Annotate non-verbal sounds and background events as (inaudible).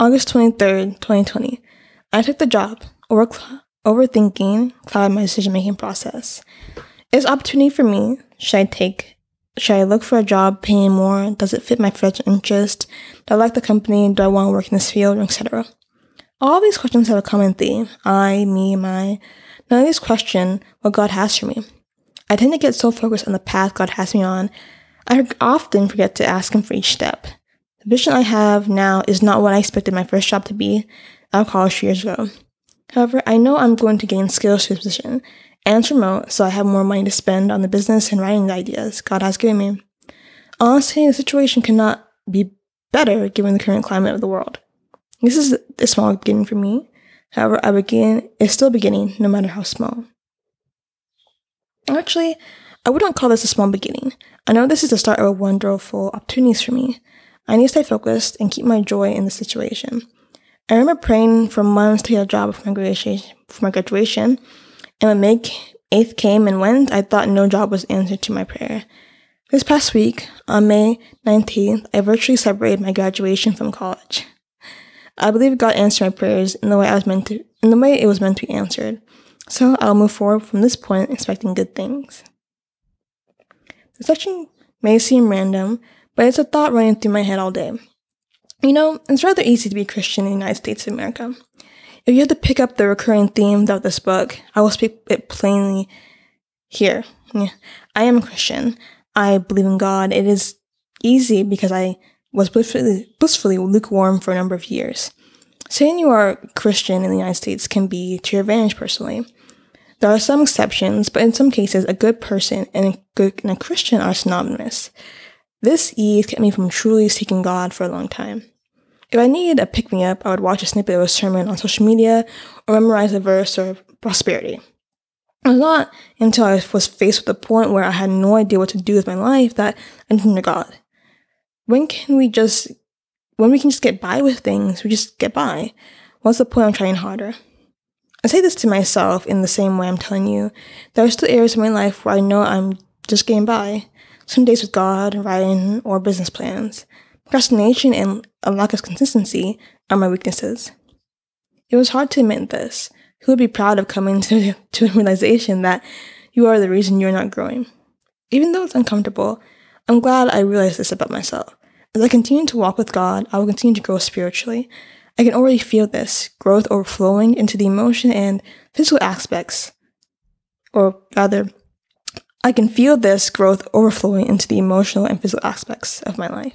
August 23rd, 2020. I took the job, over, overthinking clouded my decision making process. Is opportunity for me? Should I take? Should I look for a job paying more? Does it fit my financial interest? Do I like the company? Do I want to work in this field, etc.? All these questions have a common theme. I, me, my. None of these question what God has for me. I tend to get so focused on the path God has me on, I often forget to ask Him for each step. The vision I have now is not what I expected my first job to be out of college years ago. However, I know I'm going to gain skills to this position, and it's remote, so I have more money to spend on the business and writing ideas God has given me. Honestly, the situation cannot be better given the current climate of the world. This is a small beginning for me. However, a begin is still beginning, no matter how small. Actually, I wouldn't call this a small beginning. I know this is the start of a wonderful opportunities for me. I need to stay focused and keep my joy in the situation. I remember praying for months to get a job for my graduation, for my graduation, and when May 8th came and went, I thought no job was answered to my prayer. This past week, on May 19th, I virtually celebrated my graduation from college. I believe God answered my prayers in the way I was meant to, in the way it was meant to be answered. So I'll move forward from this point expecting good things. The section may seem random, but it's a thought running through my head all day. You know, it's rather easy to be Christian in the United States of America. If you had to pick up the recurring theme of this book, I will speak it plainly here. I am a Christian. I believe in God. It is easy because I was blissfully, blissfully lukewarm for a number of years. Saying you are Christian in the United States can be to your advantage personally. There are some exceptions, but in some cases, a good person and a good and a Christian are synonymous. This ease kept me from truly seeking God for a long time. If I needed a pick me up, I would watch a snippet of a sermon on social media or memorize a verse or prosperity. It was not until I was faced with a point where I had no idea what to do with my life that I turned to God. When can we just, when we can just get by with things, we just get by? What's the point of trying harder? I say this to myself in the same way I'm telling you. There are still areas of my life where I know I'm just getting by. Some days with God, writing, or business plans. Procrastination and a lack of consistency are my weaknesses. It was hard to admit this. Who would be proud of coming (laughs) to, to the realization that you are the reason you're not growing? Even though it's uncomfortable, I'm glad I realized this about myself. As I continue to walk with God, I will continue to grow spiritually. I can already feel this growth overflowing into the emotion and physical aspects. Or rather, I can feel this growth overflowing into the emotional and physical aspects of my life.